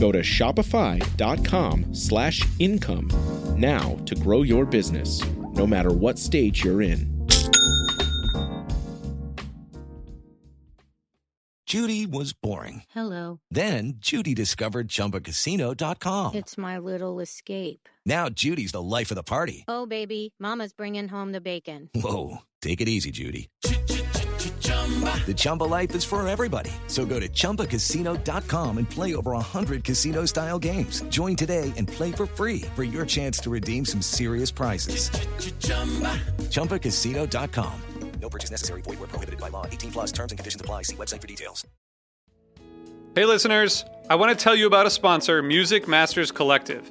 Go to shopify.com slash income now to grow your business, no matter what stage you're in. Judy was boring. Hello. Then Judy discovered ChumbaCasino.com. It's my little escape. Now Judy's the life of the party. Oh, baby, Mama's bringing home the bacon. Whoa, take it easy, Judy. The Chumba life is for everybody. So go to ChumbaCasino.com and play over 100 casino style games. Join today and play for free for your chance to redeem some serious prizes. ChumbaCasino.com. No purchase necessary. Void where prohibited by law. 18 plus terms and conditions apply. See website for details. Hey, listeners, I want to tell you about a sponsor, Music Masters Collective.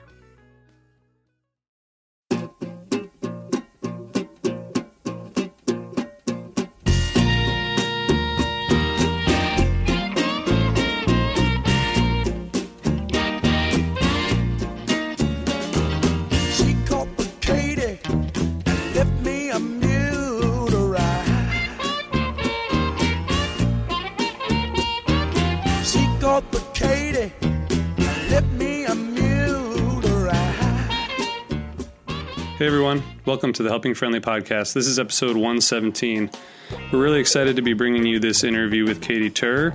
Hey everyone, welcome to the Helping Friendly podcast. This is episode 117. We're really excited to be bringing you this interview with Katy Tur.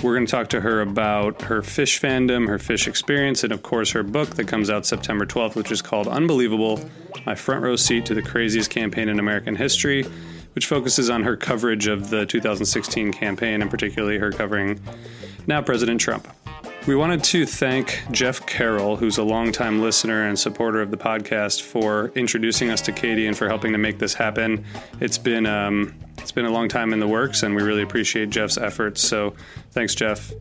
We're going to talk to her about her Phish fandom, her Phish experience, and of course her book that comes out September 12th, which is called Unbelievable My Front Row Seat to the Craziest Campaign in American History, which focuses on her coverage of the 2016 campaign and particularly her covering now President Trump. We wanted to thank Jeff Carroll, who's a longtime listener and supporter of the podcast, for introducing us to Katy and for helping to make this happen. It's been um, it's been a long time in the works, and we really appreciate Jeff's efforts. So, thanks, Jeff.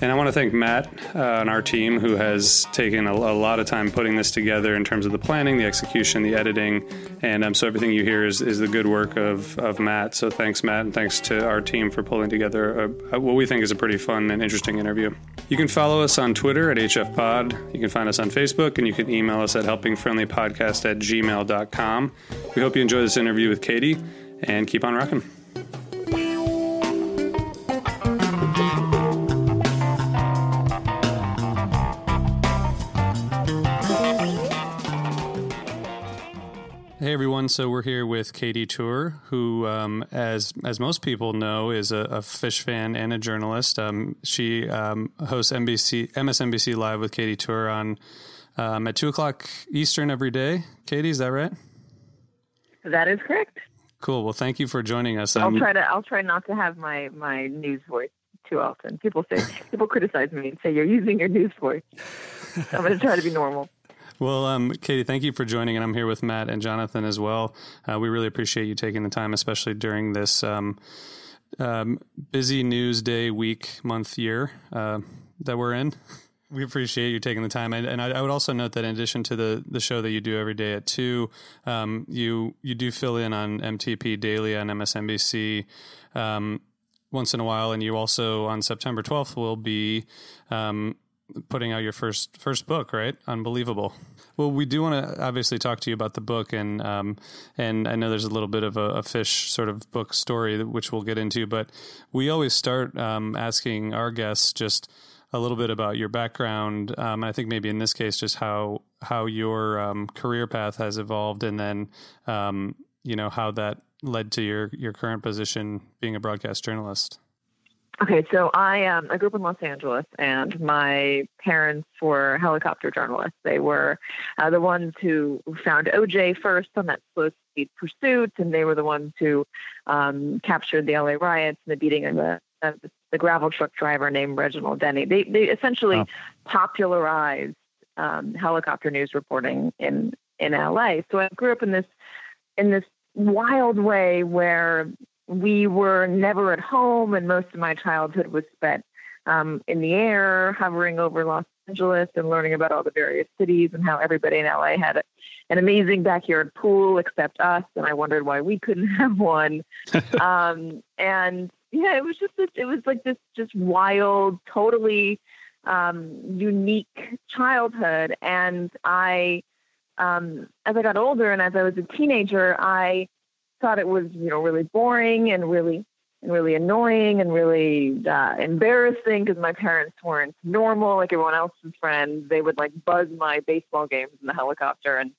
And I want to thank Matt uh, and our team, who has taken a, a lot of time putting this together in terms of the planning, the execution, the editing, and um, so everything you hear is, is the good work of, of Matt. So thanks, Matt, and thanks to our team for pulling together a, a, what we think is a pretty fun and interesting interview. You can follow us on Twitter at HFPod. You can find us on Facebook, and you can email us at helpingfriendlypodcast at gmail.com. We hope you enjoy this interview with Katy, and keep on rocking. Everyone! So we're here with Katy Tur, who, um, as as most people know, is a, a Phish fan and a journalist. Um, she um, hosts NBC MSNBC Live with Katy Tur on um, at two o'clock Eastern every day. Katy, is that right? That is correct. Cool. Well, thank you for joining us. I'll Um, try to. I'll try not to have my my news voice too often. People say people criticize me and say you're using your news voice. I'm going to try to be normal. Well, um, Katy, thank you for joining, and I'm here with Matt and Jonathan as well. Uh, we really appreciate you taking the time, especially during this um, um, busy news day, week, month, year uh, that we're in. We appreciate you taking the time, and, and I, I, would also note that in addition to the the show that you do every day at two, um, you you do fill in on MTP daily on MSNBC um, once in a while, and you also on September twelfth will be um, putting out your first first book, right? Unbelievable. Well, we do want to obviously talk to you about the book, and um, and I know there's a little bit of a, a, Phish sort of book story which we'll get into, but we always start um, asking our guests just a little bit about your background. Um, I think maybe in this case, just how how your um, career path has evolved, and then um, you know how that led to your your current position being a broadcast journalist. Okay, so I um, I grew up in Los Angeles, and my parents were helicopter journalists. They were uh, the ones who found OJ first on that slow speed pursuit, and they were the ones who um, captured the LA riots and the beating of the, uh, the gravel truck driver named Reginald Denny. They they essentially oh. popularized um, helicopter news reporting in in LA. So I grew up in this in this wild way where we were never at home, and most of my childhood was spent um, in the air, hovering over Los Angeles and learning about all the various cities and how everybody in LA had a, an amazing backyard pool except us. And I wondered why we couldn't have one. um, and yeah, it was just this, it was like this just wild, totally um, unique childhood. And I, um, as I got older and as I was a teenager, I thought it was you know really boring and really and really annoying and really uh, embarrassing because my parents weren't normal like everyone else's friends. They would like buzz my baseball games in the helicopter and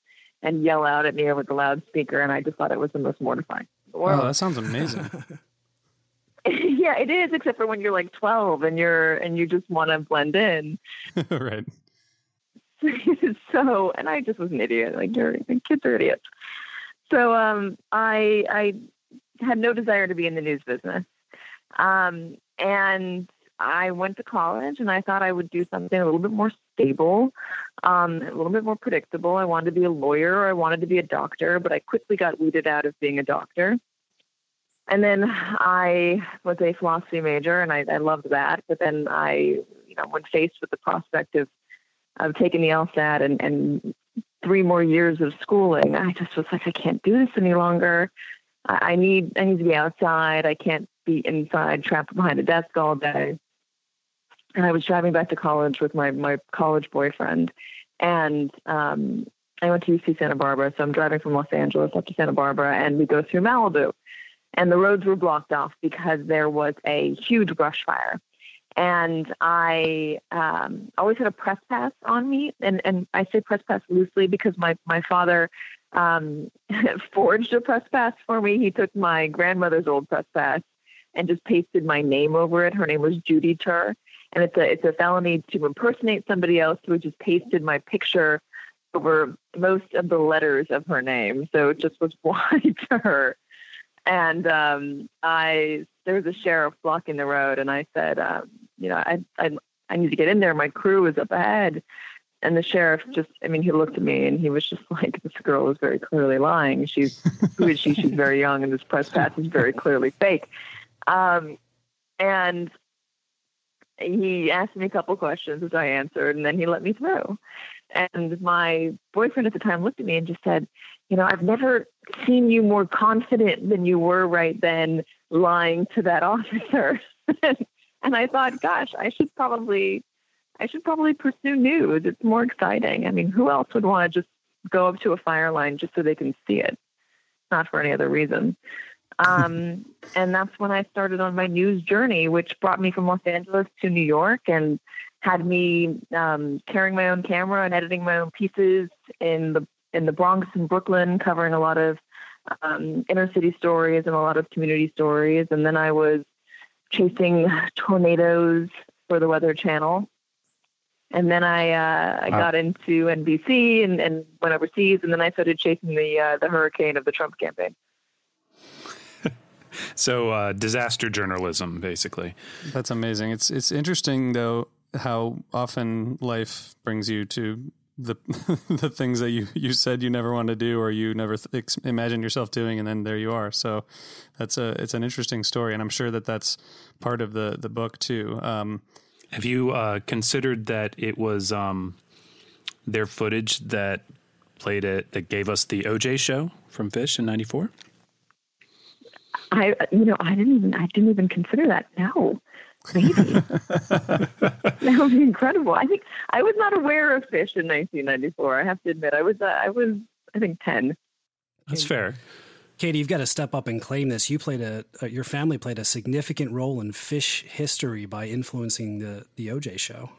and yell out at me over the loudspeaker, and I just thought it was the most mortifying. Oh, that sounds amazing. yeah, it is, except for when you're like 12 and you're and you just want to blend in. right. so, and I just was an idiot. Like, you're, kids are idiots. So um, I I had no desire to be in the news business, um, and I went to college and I thought I would do something a little bit more stable, um, a little bit more predictable. I wanted to be a lawyer or I wanted to be a doctor, but I quickly got weeded out of being a doctor. And then I was a philosophy major and I, I loved that. But then I, you know, when faced with the prospect of of taking the LSAT and, and three more years of schooling. I just was like, I can't do this any longer. I, I need I need to be outside. I can't be inside trapped behind a desk all day. And I was driving back to college with my my college boyfriend, and um, I went to UC Santa Barbara. So I'm driving from Los Angeles up to Santa Barbara, and we go through Malibu, and the roads were blocked off because there was a huge brush fire and I um, always had a press pass on me, and and I say press pass loosely because my my father um, forged a press pass for me. He took my grandmother's old press pass and just pasted my name over it. Her name was Judy Tur, and it's a it's a felony to impersonate somebody else who just pasted my picture over most of the letters of her name. So it just was wide to her. And um, I there was a sheriff blocking the road, and I said, um, you know, I, I, I need to get in there. My crew is up ahead. And the sheriff just, I mean, he looked at me and he was just like, this girl is very clearly lying. She's, who is she? She's very young and this press pass is very clearly fake. Um, and he asked me a couple questions which I answered and then he let me through. And my boyfriend at the time looked at me and just said, you know, I've never seen you more confident than you were right then lying to that officer. I thought, gosh, I should probably, I should probably pursue news. It's more exciting. I mean, who else would want to just go up to a fire line just so they can see it, not for any other reason? Um, and that's when I started on my news journey, which brought me from Los Angeles to New York and had me um, carrying my own camera and editing my own pieces in the in the Bronx and Brooklyn, covering a lot of um, inner city stories and a lot of community stories. And then I was chasing tornadoes for the Weather Channel. And then I uh, I wow. got into NBC and, and went overseas, and then I started chasing the uh, the hurricane of the Trump campaign. so uh, disaster journalism, basically. That's amazing. It's it's interesting though how often life brings you to the the things that you you said you never want to do or you never th- ex- imagined yourself doing, and then there you are. So that's a it's an interesting story, and I'm sure that that's part of the the book too. Um, have you uh, considered that it was um, their footage that played it that gave us the OJ show from Phish in '94? I, you know, I didn't even, I didn't even consider that. No, maybe that would be incredible. I think I was not aware of Phish in 1994. I have to admit, I was, uh, I was, I think 10. That's fair. Katy, you've got to step up and claim this. You played a, uh, your family played a significant role in Phish history by influencing the the OJ show.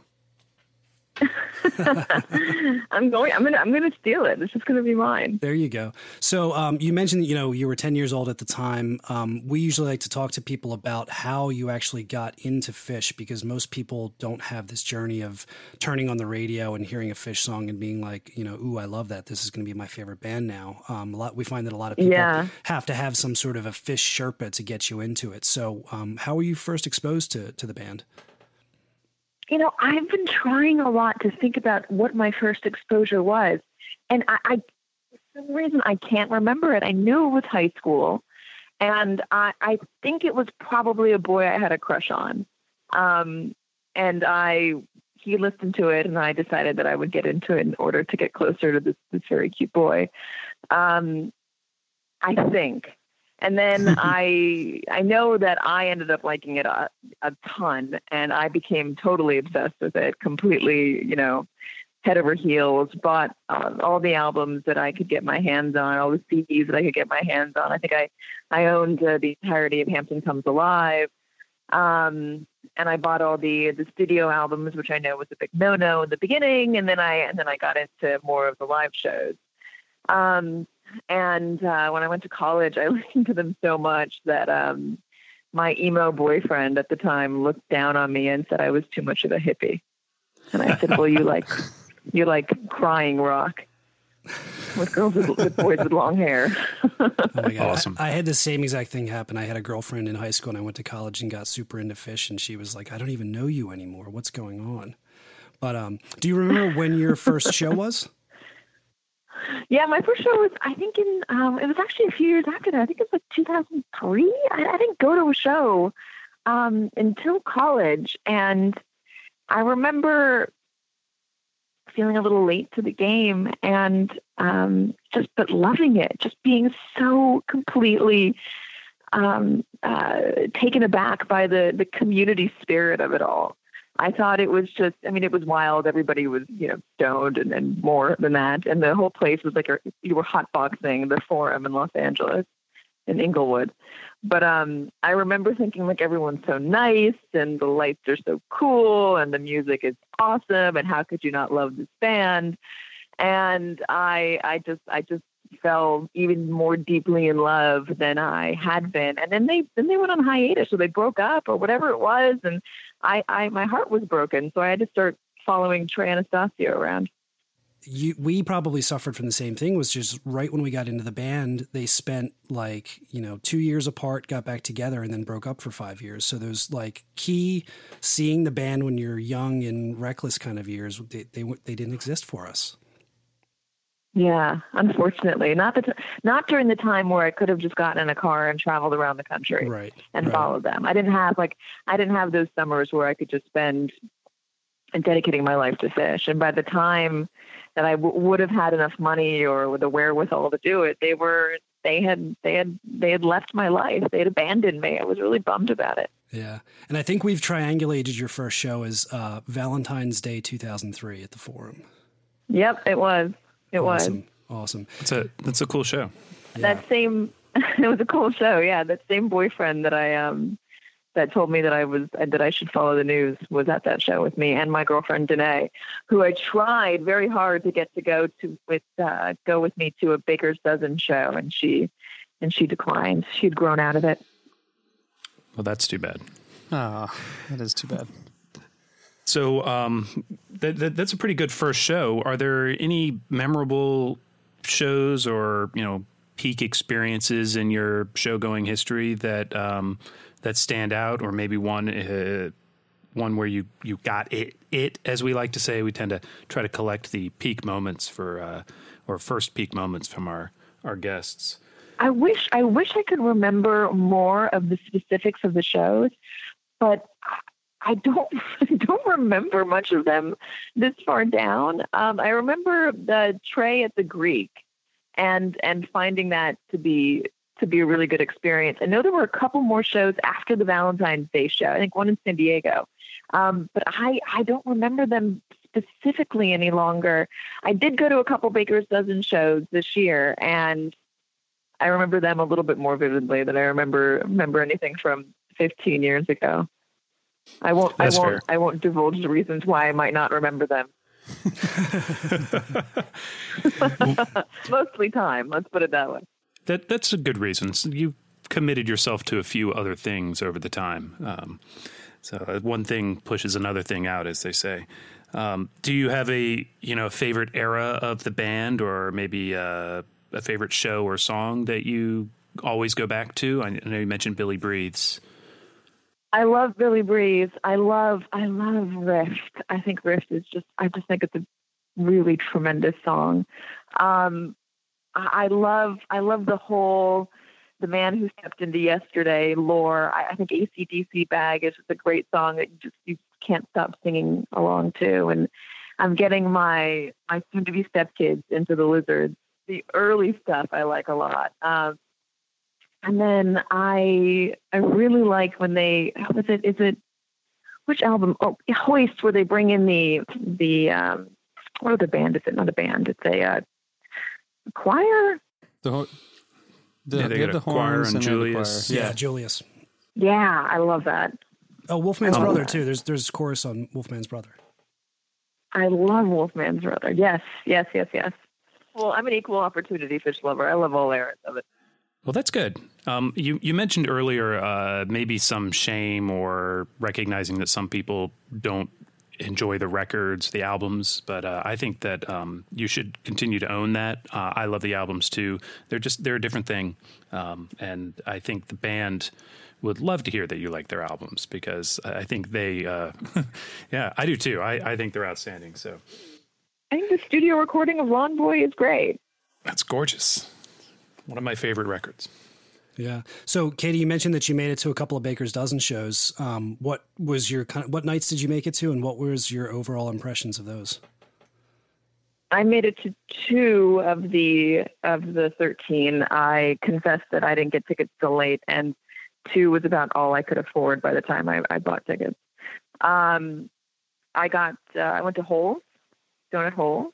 I'm going. I'm gonna. I'm gonna steal it. This is gonna be mine. There you go. So um, you mentioned, you know, you were 10 years old at the time. Um, we usually like to talk to people about how you actually got into Phish because most people don't have this journey of turning on the radio and hearing a Phish song and being like, you know, ooh, I love that. This is going to be my favorite band now. Um, a lot. We find that a lot of people Yeah. have to have some sort of a Phish Sherpa to get you into it. So um, how were you first exposed to to the band? You know, I've been trying a lot to think about what my first exposure was, and I, I for some reason I can't remember it. I knew it was high school, and I, I think it was probably a boy I had a crush on, um, and I he listened to it, and I decided that I would get into it in order to get closer to this this very cute boy. Um, I think. And then I I know that I ended up liking it a, a ton, and I became totally obsessed with it. Completely, you know, head over heels. Bought uh, all the albums that I could get my hands on, all the CDs that I could get my hands on. I think I I owned uh, the entirety of Hampton Comes Alive, um, and I bought all the the studio albums, which I know was a big no no in the beginning, and then I and then I got into more of the live shows. Um, and uh, when I went to college, I listened to them so much that um, my emo boyfriend at the time looked down on me and said I was too much of a hippie. And I said, "Well, you like you like crying rock with girls with, with boys with long hair." Oh my God. Awesome. I, I had the same exact thing happen. I had a girlfriend in high school and I went to college and got super into Phish and she was like, I don't even know you anymore. What's going on? But um, do you remember when your first show was? Yeah, my first show was I think in um, it was actually a few years after that. I think it was like 2003. I, I didn't go to a show um, until college, and I remember feeling a little late to the game and um, just but loving it, just being so completely um, uh, taken aback by the the community spirit of it all. I thought it was just, I mean, it was wild. Everybody was, you know, stoned and, and more than that. And the whole place was like, a, you were hotboxing the forum in Los Angeles, in Inglewood. But um, I remember thinking like everyone's so nice and the lights are so cool and the music is awesome. And how could you not love this band? And I, I just, I just fell even more deeply in love than I had been. And then they, then they went on hiatus, so they broke up or whatever it was. And I, I, my heart was broken, so I had to start following Trey Anastasio around. you, we probably suffered from the same thing was just right when we got into the band they spent like you know two years apart got back together and then broke up for five years so there's like key seeing the band when you're young and reckless kind of years they, they, they didn't exist for us Yeah, unfortunately, not the t- not during the time where I could have just gotten in a car and traveled around the country right and right. followed them. I didn't have like I didn't have those summers where I could just spend and dedicating my life to Phish. And by the time that I w- would have had enough money or the wherewithal to do it, they were they had they had they had left my life. They had abandoned me. I was really bummed about it. yeah and i think we've triangulated your first show as uh, valentine's day 2003 at the forum Yep, it was. It was. awesome. Awesome. That's a that's a cool show. that same it was a cool show yeah. That same boyfriend that i um that told me that i was that i should follow the news was at that show with me and my girlfriend Danae, who i tried very hard to get to go to with uh go with me to a baker's dozen show and she and she declined. She'd grown out of it. Well, that's too bad. ah that is too bad So um, that, that, that's a pretty good first show. Are there any memorable shows or you know peak experiences in your show going history that um, that stand out, or maybe one uh, one where you you got it it as we like to say. We tend to try to collect the peak moments for uh, or first peak moments from our our guests. I wish I wish I could remember more of the specifics of the shows, but I don't don't remember much of them this far down. Um, I remember the Trey at the Greek, and and finding that to be to be a really good experience. I know there were a couple more shows after the Valentine's Day show. I think one in San Diego, um, but I I don't remember them specifically any longer. I did go to a couple Baker's Dozen shows this year, and I remember them a little bit more vividly than I remember remember anything from 15 years ago. I won't. That's I won't. fair. I won't divulge the reasons why I might not remember them. Mostly time. Let's put it that way. That that's a good reason. So you committed yourself to a few other things over the time. Um, so uh, one thing pushes another thing out, as they say. Um, do you have a you know favorite era of the band, or maybe uh, a favorite show or song that you always go back to? I I know you mentioned Billy Breathes. I love Billy Breathes. I love. I love Rift. I think Rift is just. I just think it's a really tremendous song. Um, I, I love. I love the whole. The man who stepped into yesterday lore. I, I think ACDC Bag is just a great song that you just you can't stop singing along to. And I'm getting my my soon to be stepkids into the lizards. The early stuff I like a lot. Um, and then I I really like when they how was it is it which album oh Hoist where they bring in the the um what other band is it not a band it's a uh, choir The, ho- the, yeah, they got a choir and Julius. Yeah, Julius. yeah I love that Oh, Wolfman's Oh. brother too. There's there's chorus on Wolfman's brother. I love Wolfman's Brother yes yes yes yes well I'm an equal opportunity Phish lover I love all eras of it Well, that's good. Um, you you mentioned earlier uh, maybe some shame or recognizing that some people don't enjoy the records, the albums, but uh, I think that um, you should continue to own that. Uh, I love the albums too. They're just they're a different thing, um, and I think the band would love to hear that you like their albums because I think they, uh, yeah, I do too. I, I think they're outstanding. So I think the studio recording of Lawn Boy is great that's gorgeous. One of my favorite records. Yeah. So, Katy, you mentioned that you made it to a couple of Baker's Dozen shows. Um, what was your kind of, what nights did you make it to, and what was your overall impressions of those? I made it to two of the of the thirteen. I confess that I didn't get tickets till late, and two was about all I could afford by the time I, I bought tickets. Um, I got uh, I went to Holes, Donut Holes,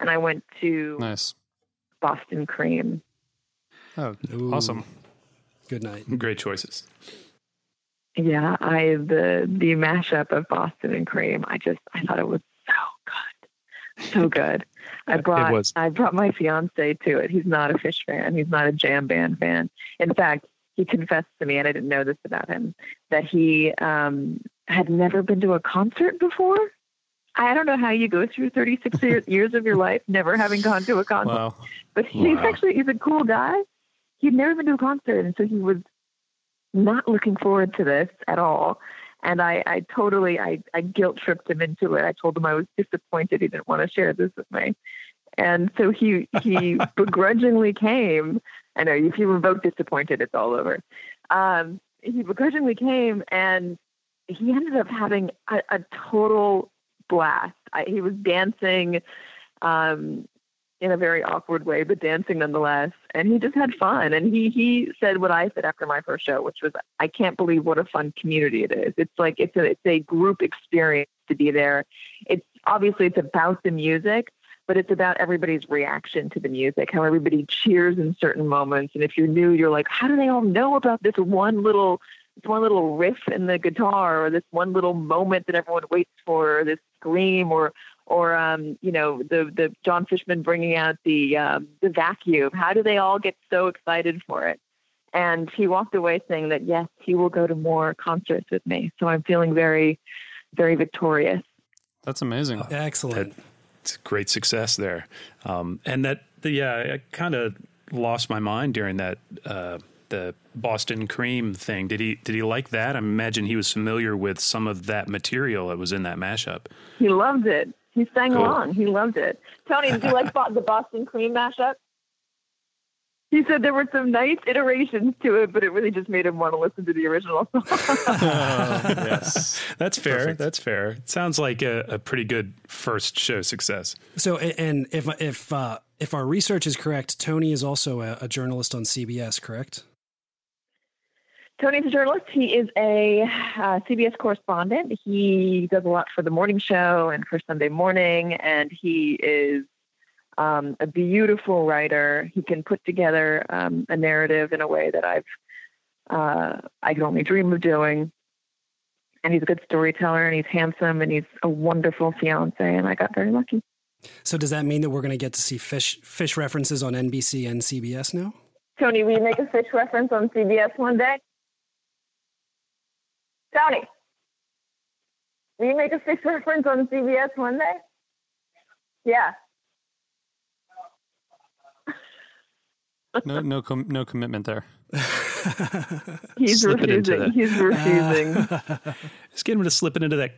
and I went to Nice. Boston Cream. Oh, Ooh. awesome. Good night. Great choices. Yeah, I the the mashup of Boston and Cream. I just I thought it was so good, so good. I brought was. I brought my fiance to it. He's not a Phish fan. He's not a jam band fan. In fact, he confessed to me, and I didn't know this about him, that he um, had never been to a concert before. I don't know how you go through 36 years of your life never having gone to a concert. Wow. But he's Wow. actually he's a cool guy. He'd never been to a concert, and so he was not looking forward to this at all. And I, I totally I, I guilt tripped him into it. I told him I was disappointed he didn't want to share this with me. And so he he begrudgingly came. I know if you revoke disappointed, it's all over. Um, he begrudgingly came, and he ended up having a, a total blast. I, he was dancing um, in a very awkward way, but dancing nonetheless. And he just had fun. And he he said what I said after my first show, which was, "I can't believe what a fun community it is. It's like it's a it's a group experience to be there. It's obviously it's about the music." But it's about everybody's reaction to the music, how everybody cheers in certain moments. And if you're new, you're like, how do they all know about this one little this one little riff in the guitar or this one little moment that everyone waits for or this scream or or um, you know the the Jon Fishman bringing out the um, the vacuum. How do they all get so excited for it? And he walked away saying that yes, he will go to more concerts with me. So I'm feeling very, very victorious. That's amazing. Excellent. It's great success there. Um, and that, the, yeah, I kind of lost my mind during that uh, the Boston cream thing. Did he did he like that? I imagine he was familiar with some of that material that was in that mashup. He loved it. He sang Cool. along. He loved it. Tony, did you like the Boston cream mashup? He said there were some nice iterations to it, but it really just made him want to listen to the original song. yes, that's fair. That's fair. It sounds like a, a pretty good first show success. So, and if if uh, if our research is correct, Tony is also a, a journalist on CBS, correct? Tony's a journalist. He is a uh, CBS correspondent. He does a lot for the morning show and for Sunday morning, and he is um, a beautiful writer. He can put together um, a narrative in a way that I've uh, I could only dream of doing. And he's a good storyteller, and he's handsome, and he's a wonderful fiance. And I got very lucky. So, does that mean that we're going to get to see Phish Phish references on NBC and CBS now? Tony, will you make a Phish reference on CBS one day? Tony, will you make a Phish reference on CBS one day? Yeah. No, no, com- no commitment there. He's Slipping into refusing. that. He's refusing. Just get him to slipping into that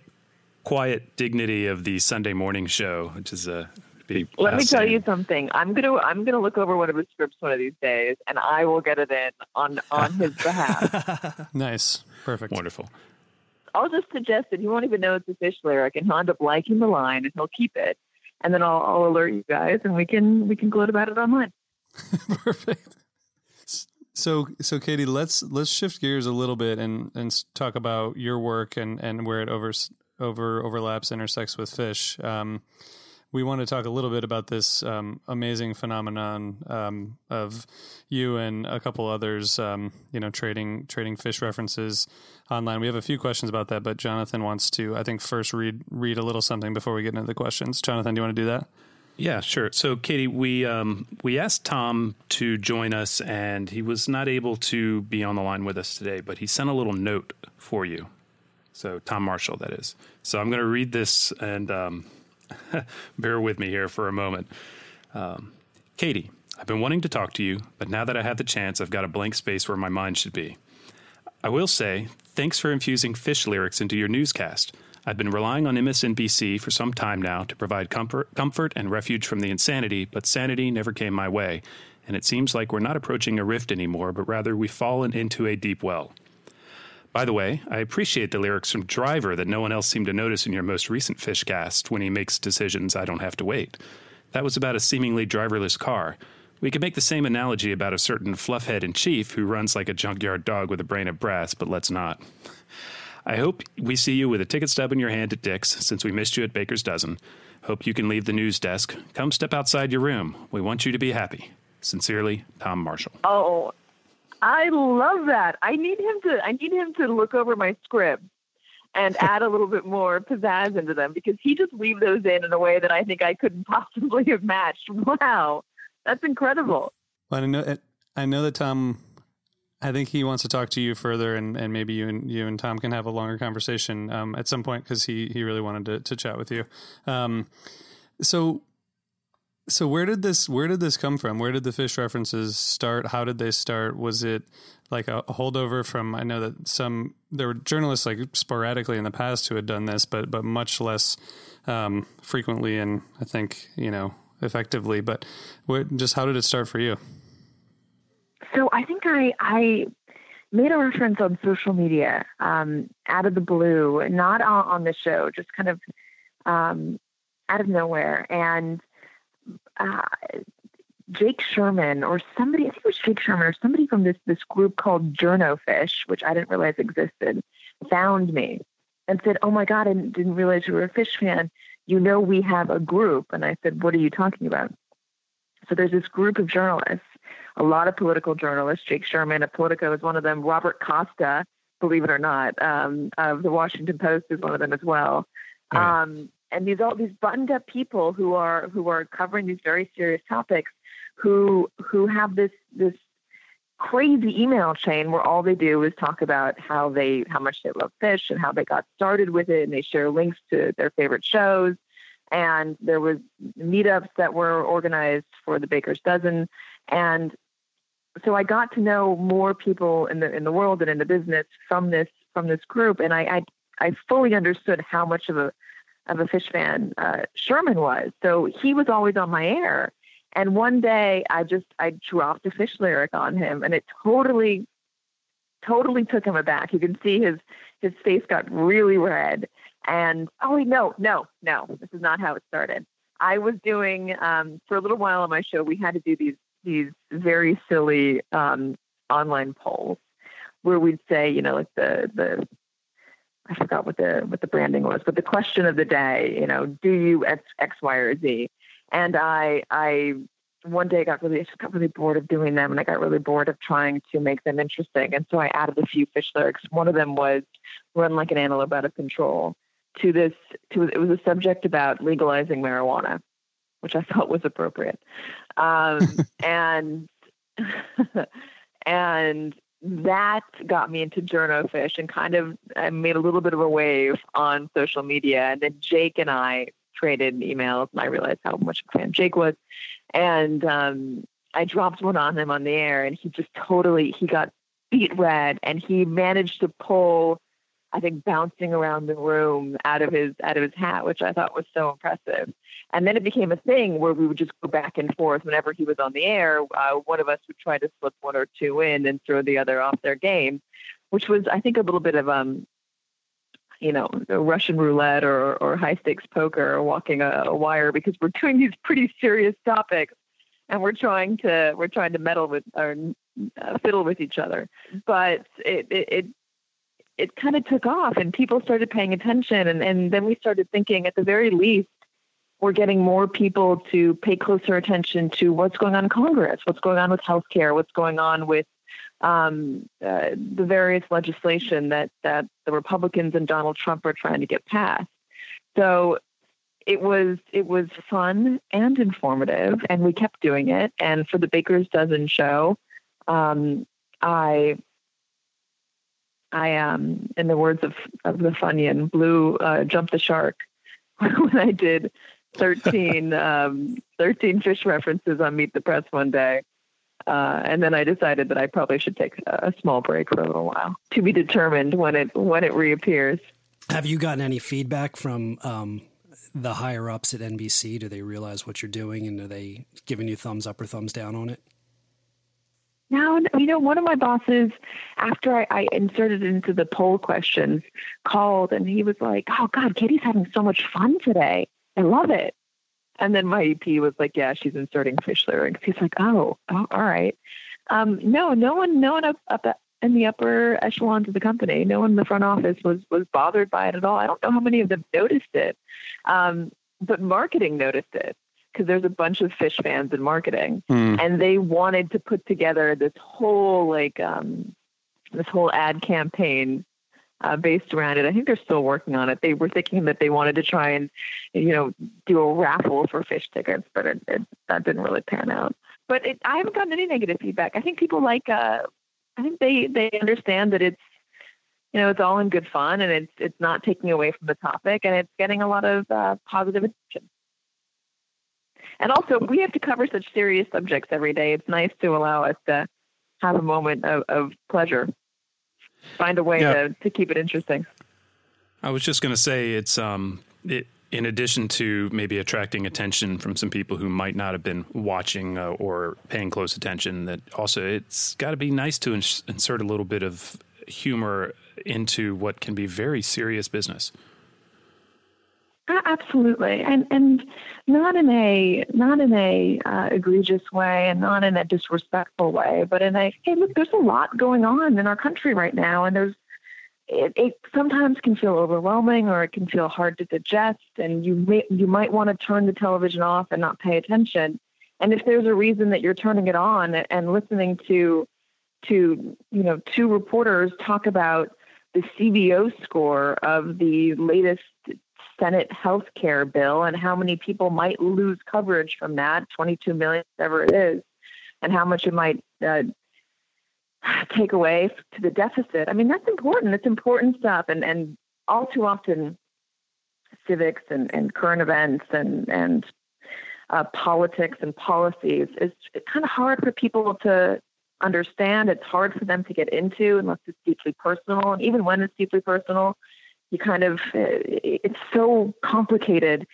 quiet dignity of the Sunday morning show, which is a. Be Let me tell you something. I'm gonna I'm gonna look over one of his scripts one of these days, and I will get it in on on his behalf. Nice, perfect, wonderful. I'll just suggest that he won't even know it's a Phish lyric, and he'll end up liking the line, and he'll keep it, and then I'll, I'll alert you guys, and we can we can gloat about it online. perfect. So, so Katy, let's let's shift gears a little bit and and talk about your work and and where it over over overlaps intersects with Phish. Um, we want to talk a little bit about this um, amazing phenomenon um, of you and a couple others, um, you know, trading trading Phish references online. We have a few questions about that, but Jonathan wants to, I think, first read read a little something before we get into the questions. Jonathan, do you want to do that? Yeah, sure. So, Katy, we um, we asked Tom to join us, and he was not able to be on the line with us today, but he sent a little note for you. So, Tom Marshall, that is. So, I'm going to read this, and um, bear with me here for a moment. Um, Katy, I've been wanting to talk to you, but now that I have the chance, I've got a blank space where my mind should be. I will say, thanks for infusing Phish lyrics into your newscast. I've been relying on MSNBC for some time now to provide comfort, comfort and refuge from the insanity, but sanity never came my way, and it seems like we're not approaching a rift anymore, but rather we've fallen into a deep well. By the way, I appreciate the lyrics from Driver that no one else seemed to notice in your most recent Phishcast when he makes decisions I don't have to wait. That was about a seemingly driverless car. We could make the same analogy about a certain fluffhead in chief who runs like a junkyard dog with a brain of brass, but let's not. I hope we see you with a ticket stub in your hand at Dick's since we missed you at Baker's Dozen. Hope you can leave the news desk. Come step outside your room. We want you to be happy. Sincerely, Tom Marshall. Oh, I love that. I need him to. I need him to look over my script and add a little bit more pizzazz into them because he just weaved those in in a way that I think I couldn't possibly have matched. Wow, that's incredible. Well, I know I know that Tom. I think he wants to talk to you further, and, and maybe you and you and Tom can have a longer conversation um, at some point because he he really wanted to, to chat with you. Um, so so where did this where did this come from? Where did the Phish references start? How did they start? Was it like a, holdover from? I know that some there were journalists like sporadically in the past who had done this, but but much less um, frequently, and I think you know effectively. But what, just how did it start for you? So I think I I made a reference on social media um, out of the blue, not on, on the show, just kind of um, out of nowhere. And uh, Jake Sherman or somebody, I think it was Jake Sherman or somebody from this this group called Journofish, which I didn't realize existed, found me and said, "Oh my God, I didn't, didn't realize you were a Phish fan. You know we have a group." And I said, "What are you talking about?" So there's this group of journalists, a lot of political journalists. Jake Sherman of Politico is one of them. Robert Costa, believe it or not, um, of the Washington Post is one of them as well. Um, and these all these buttoned up people who are who are covering these very serious topics, who who have this this crazy email chain where all they do is talk about how they how much they love Phish and how they got started with it and they share links to their favorite shows. And there was meetups that were organized for the baker's dozen. And so I got to know more people in the in the world and in the business from this from this group, and I I, I fully understood how much of a of a Phish fan uh, Sherman was. So he was always on my air, and one day I just I dropped a Phish lyric on him, and it totally totally took him aback. You can see his his face got really red. And oh no, no, no, this is not how it started. I was doing um, for a little while on my show. We had to do these these very silly um, online polls where we'd say, you know, like the the I forgot what the what the branding was, but the question of the day, you know, do you X, X Y, or Z? And I I one day got really I got really bored of doing them, and I got really bored of trying to make them interesting. And so I added a few Phish lyrics. One of them was "Run like an antelope out of control." To this, to it was a subject about legalizing marijuana, which I thought was appropriate, um, and and that got me into Journofish and kind of I made a little bit of a wave on social media. And then Jake and I traded emails, and I realized how much a fan Jake was. And um, I dropped one on him on the air, and he just totally he got beat red, and he managed to pull I think bouncing around the room out of his out of his hat, which I thought was so impressive. And then it became a thing where we would just go back and forth whenever he was on the air. Uh, one of us would try to slip one or two in and throw the other off their game, which was I think a little bit of um, you know, Russian roulette or or high stakes poker or walking a, a wire because we're doing these pretty serious topics and we're trying to we're trying to meddle with or uh, fiddle with each other. But it, it, it it kind of took off and people started paying attention. And, and then we started thinking, at the very least, we're getting more people to pay closer attention to what's going on in Congress, what's going on with healthcare, what's going on with um, uh, the various legislation that, that the Republicans and Donald Trump are trying to get passed. So it was it was fun and informative, and we kept doing it. And for the Baker's Dozen show, um, I I um, in the words of of the Funyun, blew uh, jump the shark when I did 13, um, 13 Phish references on Meet the Press one day. Uh, and then I decided that I probably should take a small break for a little while to be determined when it when it reappears. Have you gotten any feedback from um, the higher ups at NBC? Do they realize what you're doing, and are they giving you thumbs up or thumbs down on it? Now, you know, one of my bosses, after I, I inserted into the poll questions, called and he was like, "Oh God, Katy's having so much fun today. I love it." And then my EP was like, "Yeah, she's inserting Phish lyrics." He's like, "Oh, oh all right." Um, no, no one, no one up, up in the upper echelons of the company, no one in the front office was was bothered by it at all. I don't know how many of them noticed it, um, but marketing noticed it because there's a bunch of Phish fans in marketing, mm. and they wanted to put together this whole like um, this whole ad campaign uh, based around it. I think they're still working on it. They were thinking that they wanted to try and you know do a raffle for Phish tickets, but it, it, that didn't really pan out. But it, I haven't gotten any negative feedback. I think people like. Uh, I think they they understand that it's you know it's all in good fun and it's it's not taking away from the topic and it's getting a lot of uh, positive attention. And also, we have to cover such serious subjects every day. It's nice to allow us to have a moment of, of pleasure, find a way yeah. to, to keep it interesting. I was just going to say it's um, it, in addition to maybe attracting attention from some people who might not have been watching uh, or paying close attention, that also it's got to be nice to ins- insert a little bit of humor into what can be very serious business. Absolutely, and and not in a not in a uh, egregious way, and not in a disrespectful way, but in a hey, look, there's a lot going on in our country right now, and there's it, it sometimes can feel overwhelming, or it can feel hard to digest, and you may you might want to turn the television off and not pay attention. And if there's a reason that you're turning it on and listening to to you know two reporters talk about the CBO score of the latest Senate health care bill and how many people might lose coverage from that 22 million, whatever it is, and how much it might uh, take away to the deficit. I mean, that's important. It's important stuff. And, and all too often, civics and, and current events and, and uh, politics and policies is kind of hard for people to understand. It's hard for them to get into unless it's deeply personal. And even when it's deeply personal, you kind of, it's so complicated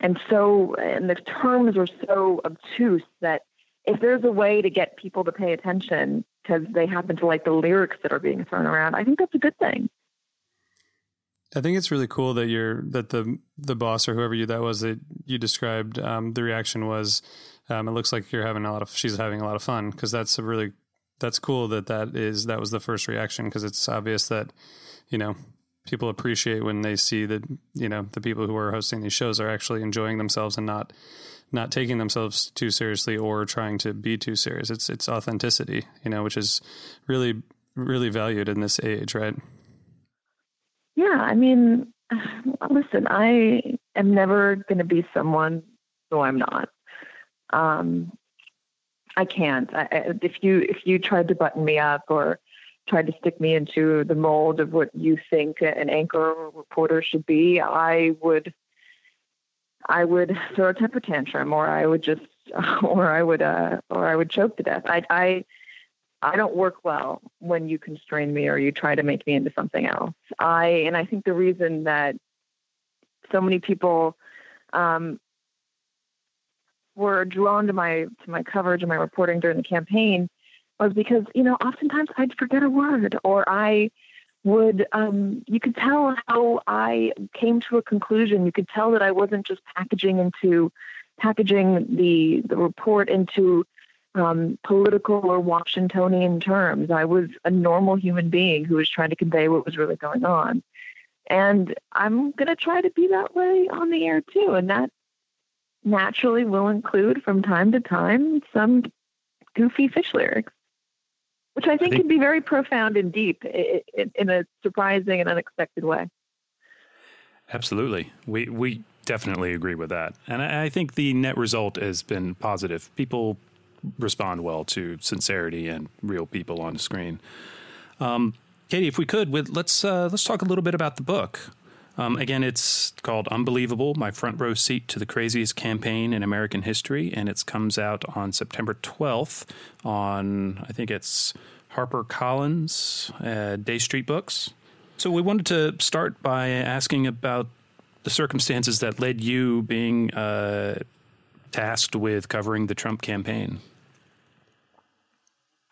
and so, and the terms are so obtuse that if there's a way to get people to pay attention because they happen to like the lyrics that are being thrown around, I think that's a good thing. I think it's really cool that you're that the the boss or whoever you that was that you described um, the reaction was um, it looks like you're having a lot of she's having a lot of fun because that's a really that's cool that that is that was the first reaction because it's obvious that you know people appreciate when they see that you know the people who are hosting these shows are actually enjoying themselves and not not taking themselves too seriously or trying to be too serious. It's it's authenticity, you know, which is really really valued in this age, right? Yeah, I mean, listen, I am never going to be someone who I'm not. Um, I can't. I, if you if you tried to button me up or tried to stick me into the mold of what you think an anchor or reporter should be, I would I would throw a temper tantrum or I would just or I would uh or I would choke to death. I I I don't work well when you constrain me or you try to make me into something else. I and I think the reason that so many people um, were drawn to my to my coverage and my reporting during the campaign was because you know oftentimes I'd forget a word or I would um, you could tell how I came to a conclusion. You could tell that I wasn't just packaging into packaging the the report into um, political or Washingtonian terms. I was a normal human being who was trying to convey what was really going on. And I'm going to try to be that way on the air too. And that naturally will include from time to time some goofy Phish lyrics which I think, I think, can be very profound and deep in, a surprising and unexpected way. Absolutely, we we definitely agree with that, and I, I think the net result has been positive. People respond well to sincerity and real people on the screen. Um, Katy, if we could, with, let's uh, let's talk a little bit about the book. Um, again, it's called Unbelievable My Front Row Seat to the Craziest Campaign in American History, and it comes out on September 12th on, I think it's HarperCollins, uh, Dey Street Books. So we wanted to start by asking about the circumstances that led you being uh, tasked with covering the Trump campaign.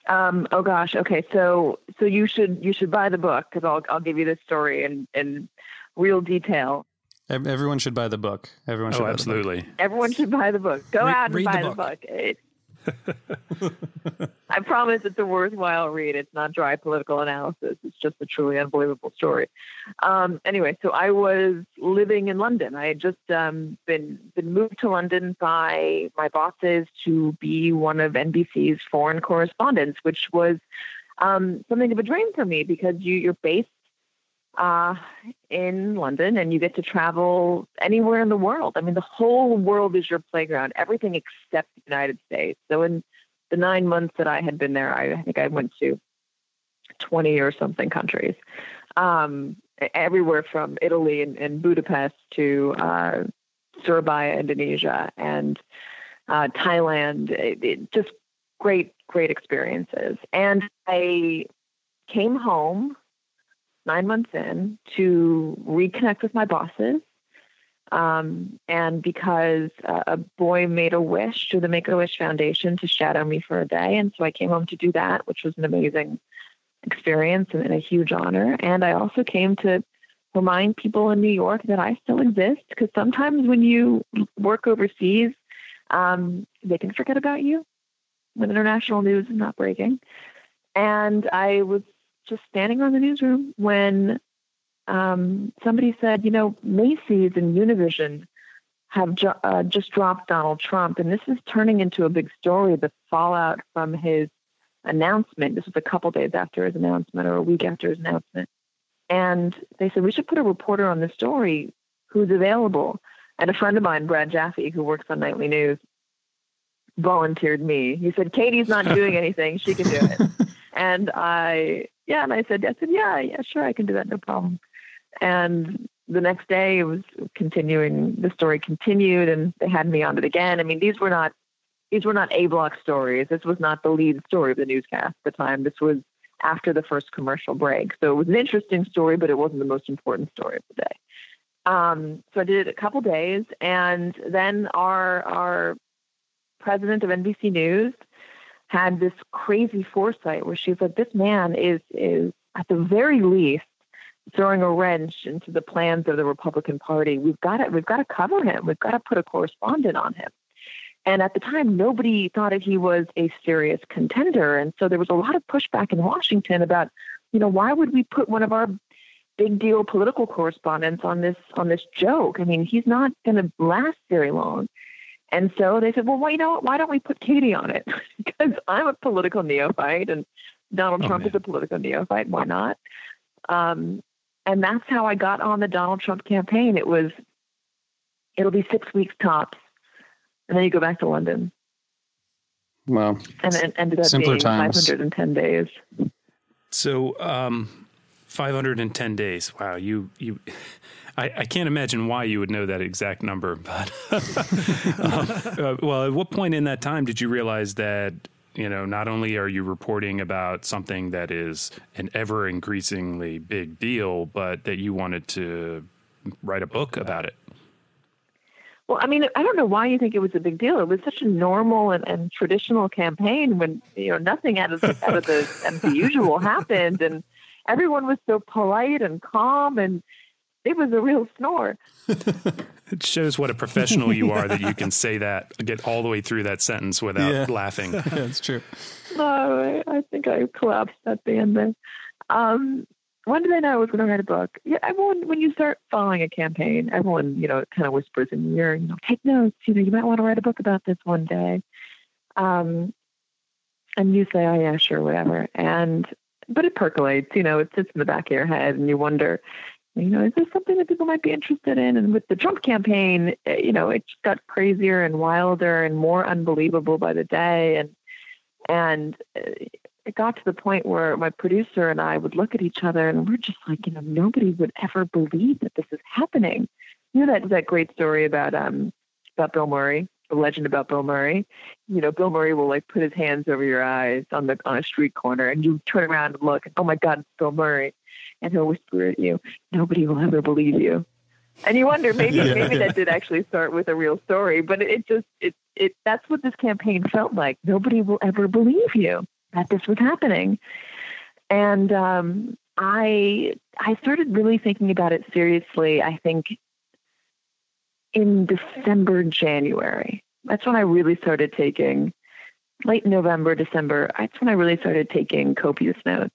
Um, oh gosh. Okay. So, so you should, you should buy the book because I'll, I'll give you the story and, and real detail. Everyone should buy the book. Everyone should. Oh, absolutely. Everyone should buy the book. Go Re- out and buy the book. The book. I promise it's a worthwhile read. It's not dry political analysis. It's just a truly unbelievable story. Um, anyway, so I was living in London. I had just um, been been moved to London by my bosses to be one of NBC's foreign correspondents, which was um, something of a dream for me because you, you're based uh, in London and you get to travel anywhere in the world. I mean, the whole world is your playground, everything except the United States. So in the nine months that I had been there, I, think I went to 20 or something countries, um, everywhere from Italy and, and Budapest to uh, Surabaya, Indonesia, and uh, Thailand. It, it, just great, great experiences. And I came home nine months in to reconnect with my bosses. Um, and because uh, a boy made a wish to the Make a Wish Foundation to shadow me for a day. And so I came home to do that, which was an amazing experience and, and a huge honor. And I also came to remind people in New York that I still exist because sometimes when you work overseas, um, they can forget about you when international news is not breaking. And I was just standing on the newsroom when um, somebody said, you know, Macy's and Univision have ju- uh, just dropped Donald Trump, and this is turning into a big story. The fallout from his announcement. This was a couple days after his announcement, or a week after his announcement. And they said we should put a reporter on the story who's available. And a friend of mine, Bradd Jaffy, who works on Nightly News, volunteered me. He said, Katy's not doing anything. She can do it. and I yeah. And I said, I said, yeah, yeah, sure, I can do that, no problem. And the next day it was continuing, the story continued and they had me on it again. I mean, these were not these were not A block stories. This was not the lead story of the newscast at the time. This was after the first commercial break. So it was an interesting story, but it wasn't the most important story of the day. Um, so I did it a couple days, and then our our president of NBC News had this crazy foresight where she's like, "This man is is at the very least throwing a wrench into the plans of the Republican Party. We've got to we've got to cover him. We've got to put a correspondent on him." And at the time, nobody thought that he was a serious contender, and so there was a lot of pushback in Washington about, you know, why would we put one of our big deal political correspondents on this on this joke? I mean, he's not going to last very long. And so they said, well, why, you know what? Why don't we put Katy on it? because I'm a political neophyte and Donald Oh, Trump is a political neophyte. Why not? Um, and that's how I got on the Donald Trump campaign. It was, it'll be six weeks tops. And then you go back to London. Well, And it ended up Simpler being times. 510 days. So, um, 510 days. Wow, you you. I, I can't imagine why you would know that exact number, but um, uh, well, at what point in that time did you realize that you know not only are you reporting about something that is an ever increasingly big deal, but that you wanted to write a book about it? Well, I mean, I don't know why you think it was a big deal. It was such a normal and, and traditional campaign when you know nothing out of out of the, out of the usual happened, and everyone was so polite and calm, and it was a real snore. It shows what a professional you are that you can say that, get all the way through that sentence without Yeah. laughing. that's true. No, I, I think I collapsed at the end there. Um, when did I know I was going to write a book? Yeah, everyone. When you start following a campaign, everyone you know kind of whispers in your ear, you know, take notes. You know, you might want to write a book about this one day. Um, and you say, oh yeah, sure, whatever. And but it percolates. You know, it sits in the back of your head, and you wonder, you know, is this something that people might be interested in? And with the Trump campaign, eh, you know, it just got crazier and wilder and more unbelievable by the day. And and uh, it got to the point where my producer and I would look at each other and we're just like, you know, nobody would ever believe that this is happening. You know that that great story about um about Bill Murray, the legend about Bill Murray. You know, Bill Murray will like put his hands over your eyes on the on a street corner and you turn around and look, oh my God, it's Bill Murray. And he'll whisper at you, Nobody will ever believe you. And you wonder maybe maybe that did actually start with a real story, but it, it just it it that's what this campaign felt like. Nobody will ever believe you that this was happening. And um, I I started really thinking about it seriously. I think in December, January. That's when I really started taking late November, December. That's when I really started taking copious notes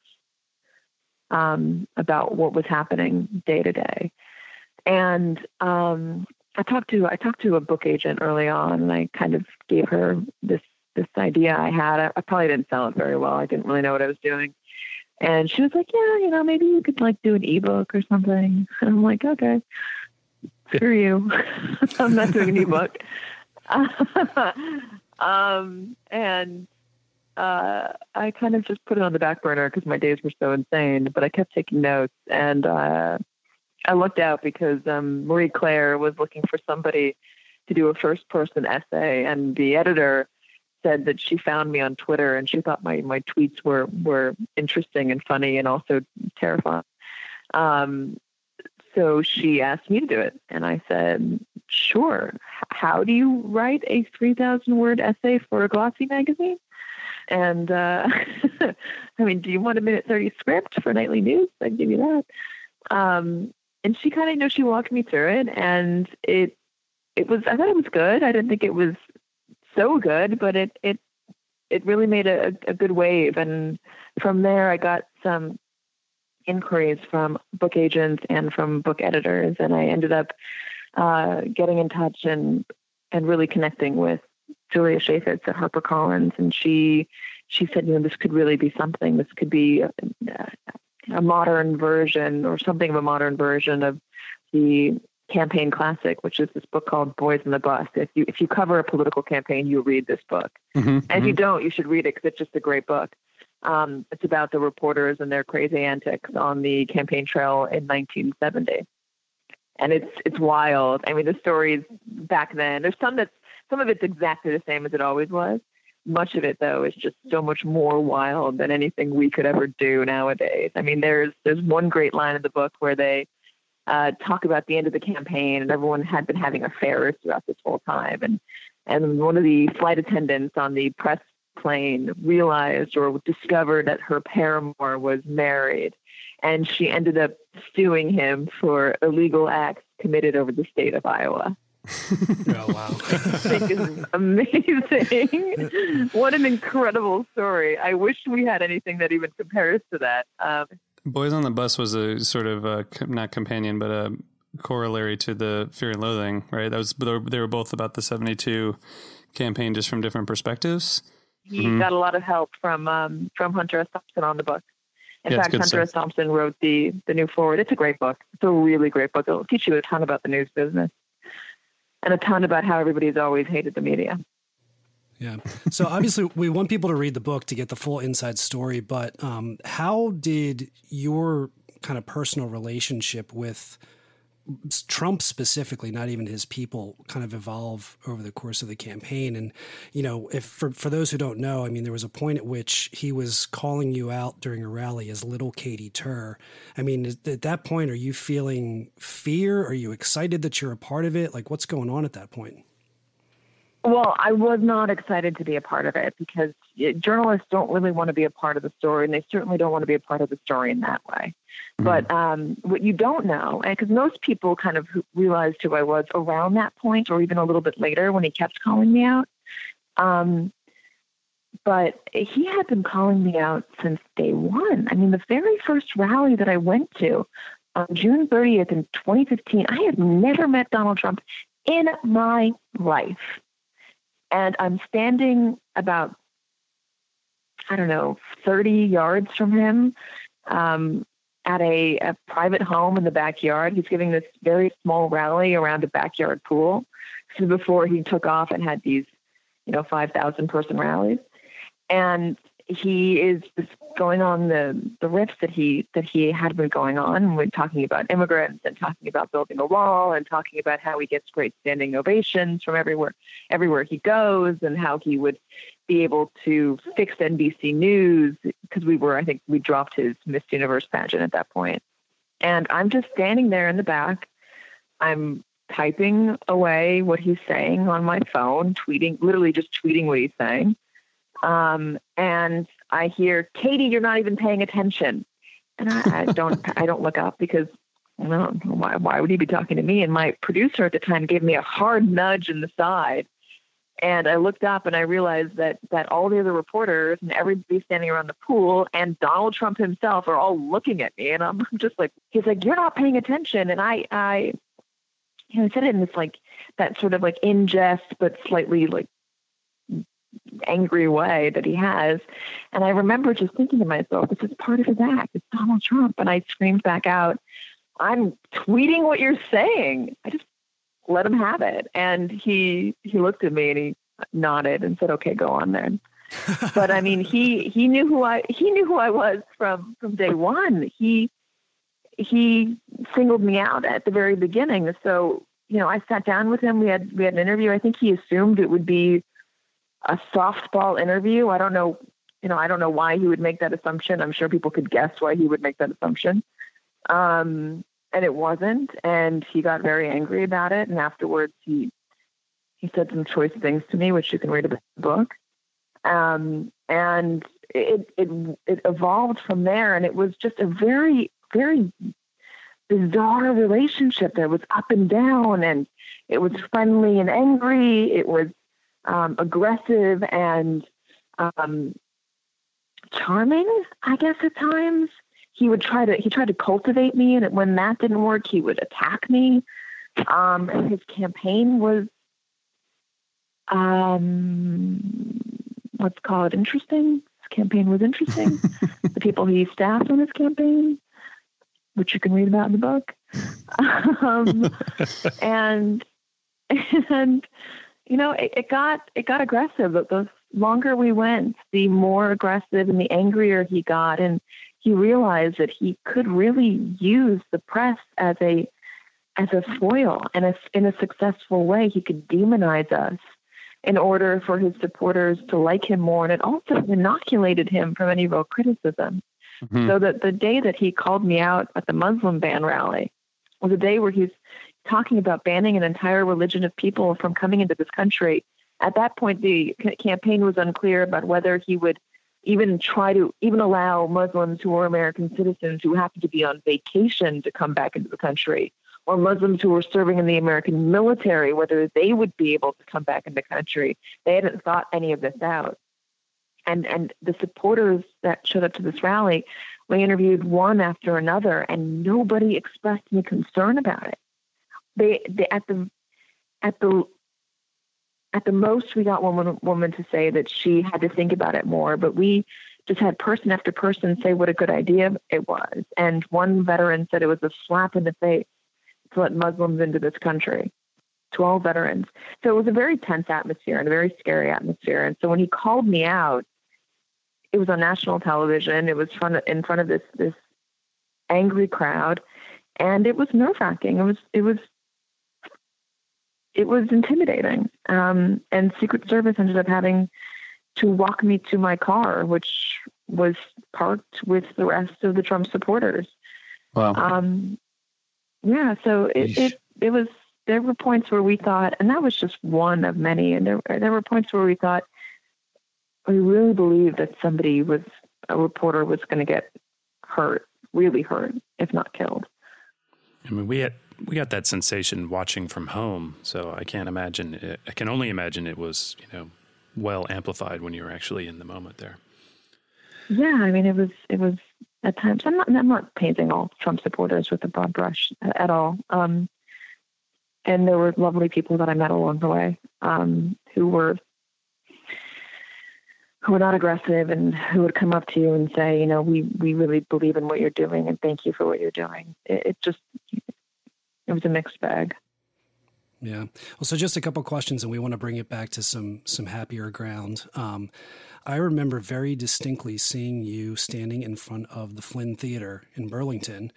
um, about what was happening day to day. And um, I talked to I talked to a book agent early on, and I kind of gave her this this idea I had. I, I probably didn't sell it very well. I didn't really know what I was doing. And she was like, "Yeah, you know, maybe you could like do an ebook or something." And I'm like, "Okay, screw you. I'm not doing an ebook." um, and uh, I kind of just put it on the back burner because my days were so insane. But I kept taking notes, and uh, I looked out because um, Marie Claire was looking for somebody to do a first-person essay, and the editor said that she found me on Twitter and she thought my my tweets were were interesting and funny and also terrifying. Um, so she asked me to do it, and I said, "Sure. How do you write a three thousand word essay for a glossy magazine?" And uh, I mean, do you want a minute thirty script for nightly news? I'd give you that. Um, and she kind of, you know, she walked me through it, and it it was. I thought it was good. I didn't think it was so good, but it it it really made a, a good wave. And from there, I got some inquiries from book agents and from book editors, and I ended up uh, getting in touch and and really connecting with Julia Cheiffetz at HarperCollins, and she she said, you know, this could really be something. This could be a, a modern version or something of a modern version of the campaign classic, which is this book called Boys in the Bus. If you if you cover a political campaign, you read this book. Mhm, And if you don't, you should read it because it's just a great book. Um, it's about the reporters and their crazy antics on the campaign trail in 1970, and it's it's wild. I mean, the stories back then. There's some that's some of it's exactly the same as it always was. Much of it, though, is just so much more wild than anything we could ever do nowadays. I mean, there's there's one great line in the book where they uh, talk about the end of the campaign, and everyone had been having affairs throughout this whole time, and and one of the flight attendants on the press plane realized or discovered that her paramour was married, and she ended up suing him for illegal acts committed over the state of Iowa. oh wow! I think is amazing. what an incredible story! I wish we had anything that even compares to that. Um, Boys on the Bus was a sort of a, not companion, but a corollary to the Fear and Loathing, right? That was they were both about the '72 campaign, just from different perspectives. He mm-hmm. got a lot of help from um, from Hunter S. Thompson on the book. In yeah, fact, Hunter S. Thompson wrote the the New Foreword. It's a great book. It's a really great book. It'll teach you a ton about the news business and a ton about how everybody's always hated the media. Yeah. So obviously, we want people to read the book to get the full inside story. But um, how did your kind of personal relationship with Trump specifically, not even his people, kind of evolve over the course of the campaign. And, you know, if for, for those who don't know, I mean, there was a point at which he was calling you out during a rally as little Katy Tur. I mean, at that point, are you feeling fear? Are you excited that you're a part of it? Like, what's going on at that point? Well, I was not excited to be a part of it because journalists don't really want to be a part of the story, and they certainly don't want to be a part of the story in that way. Mm-hmm. But um, what you don't know, and because most people kind of realized who I was around that point, or even a little bit later when he kept calling me out. Um, but he had been calling me out since day one. I mean, the very first rally that I went to on June 30th in 2015, I had never met Donald Trump in my life. And I'm standing about, I don't know, 30 yards from him um, at a, a private home in the backyard. He's giving this very small rally around a backyard pool. This is before he took off and had these, you know, 5,000 person rallies. And he is going on the the riffs that he that he had been going on when talking about immigrants and talking about building a wall and talking about how he gets great standing ovations from everywhere everywhere he goes and how he would be able to fix NBC News because we were I think we dropped his Miss Universe pageant at that point. And I'm just standing there in the back. I'm typing away what he's saying on my phone, tweeting, literally just tweeting what he's saying. Um, and I hear, Katy, you're not even paying attention. And I, I don't, I don't look up because well, why, why would he be talking to me? And my producer at the time gave me a hard nudge in the side. And I looked up and I realized that that all the other reporters and everybody standing around the pool and Donald Trump himself are all looking at me. And I'm just like, he's like, you're not paying attention. And I, I, you know, said it in this like that sort of like in jest but slightly like angry way that he has. And I remember just thinking to myself, this is part of his act. It's Donald Trump. And I screamed back out, I'm tweeting what you're saying. I just let him have it. And he he looked at me and he nodded and said, Okay, go on then. but I mean he he knew who I he knew who I was from from day one. He he singled me out at the very beginning. So, you know, I sat down with him. We had we had an interview. I think he assumed it would be a softball interview. I don't know, you know, I don't know why he would make that assumption. I'm sure people could guess why he would make that assumption. Um, and it wasn't, and he got very angry about it. And afterwards, he he said some choice things to me, which you can read in the book. Um, and it it it evolved from there, and it was just a very very bizarre relationship that was up and down, and it was friendly and angry. It was um, aggressive and um, charming, I guess at times. He would try to he tried to cultivate me, and when that didn't work, he would attack me. Um, and his campaign was, um, let's call it interesting. His campaign was interesting. the people he staffed on his campaign, which you can read about in the book, um, and and you know, it, it got it got aggressive. The longer we went, the more aggressive and the angrier he got, and he realized that he could really use the press as a as a foil and a, in a successful way. He could demonize us in order for his supporters to like him more. And it also inoculated him from any real criticism. Mm-hmm. So that the day that he called me out at the Muslim ban rally was a day where he's talking about banning an entire religion of people from coming into this country. At that point, the campaign was unclear about whether he would even try to even allow Muslims who were American citizens who happened to be on vacation to come back into the country, or Muslims who were serving in the American military, whether they would be able to come back in the country. They hadn't thought any of this out. And and the supporters that showed up to this rally, we interviewed one after another, and nobody expressed any concern about it. They, they at the at the at the most we got one woman to say that she had to think about it more, but we just had person after person say what a good idea it was. And one veteran said it was a slap in the face to let Muslims into this country. 12 veterans. So it was a very tense atmosphere and a very scary atmosphere. And so when he called me out, it was on national television. It was front, in front of this this angry crowd, and it was nerve wracking. It was it was it was intimidating. Um, and Secret Service ended up having to walk me to my car, which was parked with the rest of the Trump supporters. Wow. Um, yeah, so it, it it was there were points where we thought, and that was just one of many, and there there were points where we thought we really believed that somebody was a reporter was going to get hurt, really hurt, if not killed. I mean, we had we got that sensation watching from home, so I can't imagine. It, I can only imagine it was you know well amplified when you were actually in the moment there. Yeah, I mean, it was it was at times. I'm not I'm not painting all Trump supporters with a broad brush at all. Um, and there were lovely people that I met along the way um, who were who were not aggressive and who would come up to you and say, you know, we we really believe in what you're doing and thank you for what you're doing. It, it just it was a mixed bag. Yeah. Well, so just a couple questions, and we want to bring it back to some some happier ground. Um, I remember very distinctly seeing you standing in front of the Flynn Theater in Burlington.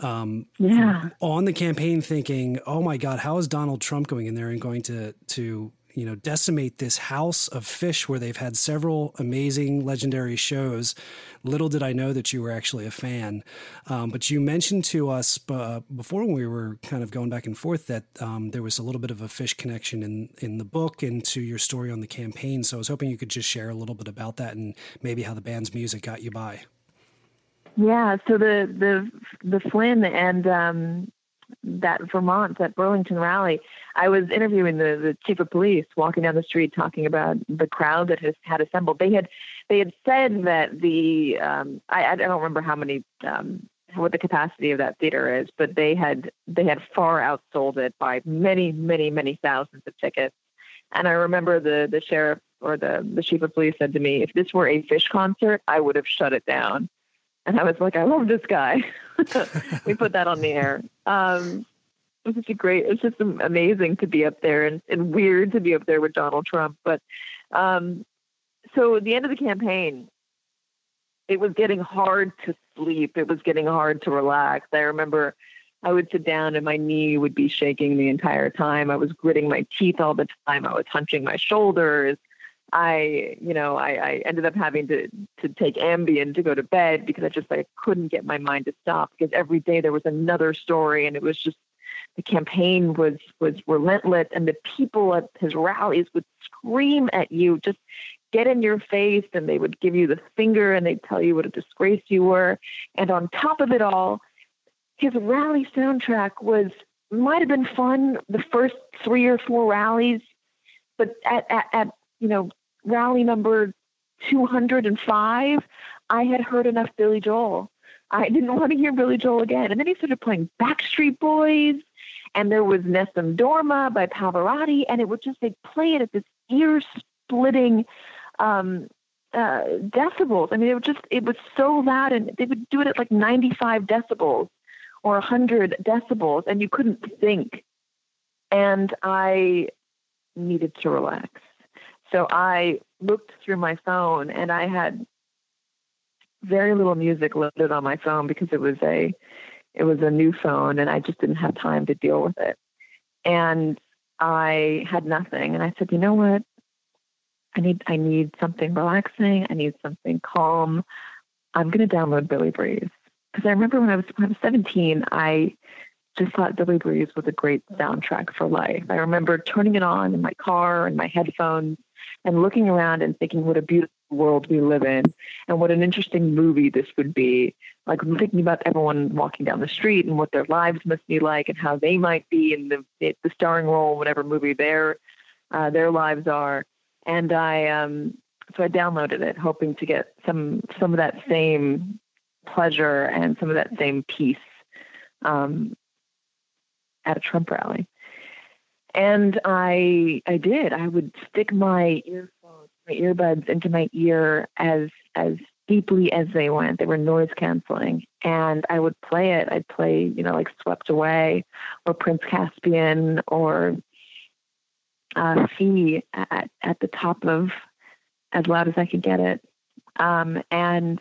Um, yeah. On the campaign, thinking, "Oh my God, how is Donald Trump going in there and going to to you know decimate this house of Phish where they've had several amazing legendary shows. Little did i know that you were actually a fan. Um, but you mentioned to us uh, before when we were kind of going back and forth that um, there was a little bit of a Phish connection in in the book and to your story on the campaign. So i was hoping you could just share a little bit about that and maybe how the band's music got you by. Yeah, so the the the Flynn and um, that Vermont, that Burlington rally, I was interviewing the, the chief of police walking down the street talking about the crowd that has had assembled. They had they had said that the um, I, I don't remember how many um, what the capacity of that theater is, but they had they had far outsold it by many many many thousands of tickets. And I remember the the sheriff or the the chief of police said to me, if this were a Phish concert, I would have shut it down. And I was like, I love this guy. we put that on the air. Um, it was just a great, it's just amazing to be up there and, and weird to be up there with Donald Trump. But um, so the end of the campaign, it was getting hard to sleep. It was getting hard to relax. I remember I would sit down and my knee would be shaking the entire time. I was gritting my teeth all the time. I was hunching my shoulders. I, you know, I, I ended up having to to take Ambien to go to bed because I just I couldn't get my mind to stop because every day there was another story and it was just the campaign was was relentless and the people at his rallies would scream at you just get in your face and they would give you the finger and they'd tell you what a disgrace you were. And on top of it all his rally soundtrack was might have been fun the first three or four rallies but at, at, at you know, rally number 205, I had heard enough Billy Joel. I didn't want to hear Billy Joel again. And then he started playing Backstreet Boys, and there was Nessun Dorma by Pavarotti, and it would just, they'd play it at this ear splitting um, uh, decibels. I mean, it was just, it was so loud, and they would do it at like 95 decibels or 100 decibels, and you couldn't think. And I needed to relax. So I looked through my phone and I had very little music loaded on my phone because it was a it was a new phone and I just didn't have time to deal with it. And I had nothing and I said, "You know what? I need I need something relaxing. I need something calm. I'm going to download Billy Breathes because I remember when I was when I was 17, I just thought Billy Breathes was a great soundtrack for life. I remember turning it on in my car and my headphones and looking around and thinking what a beautiful world we live in and what an interesting movie this would be. Like thinking about everyone walking down the street and what their lives must be like and how they might be in the the starring role, whatever movie their uh, their lives are. And I um so I downloaded it, hoping to get some some of that same pleasure and some of that same peace um, at a Trump rally. And I I did. I would stick my earphones, my earbuds into my ear as as deeply as they went. They were noise canceling. And I would play it. I'd play, you know, like Swept Away or Prince Caspian or uh, Fee at, at the top of as loud as I could get it. Um, and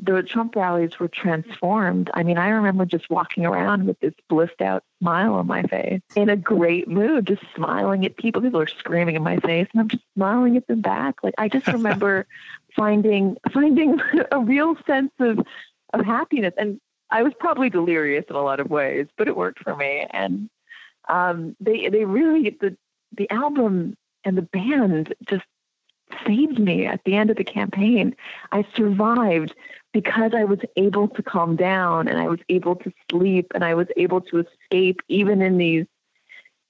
the Trump rallies were transformed. I mean, I remember just walking around with this blissed out smile on my face in a great mood, just smiling at people. People are screaming in my face and I'm just smiling at them back. Like I just remember finding finding a real sense of of happiness. And I was probably delirious in a lot of ways, but it worked for me. And um, they they really the the album and the band just saved me at the end of the campaign. I survived because I was able to calm down and I was able to sleep and I was able to escape even in these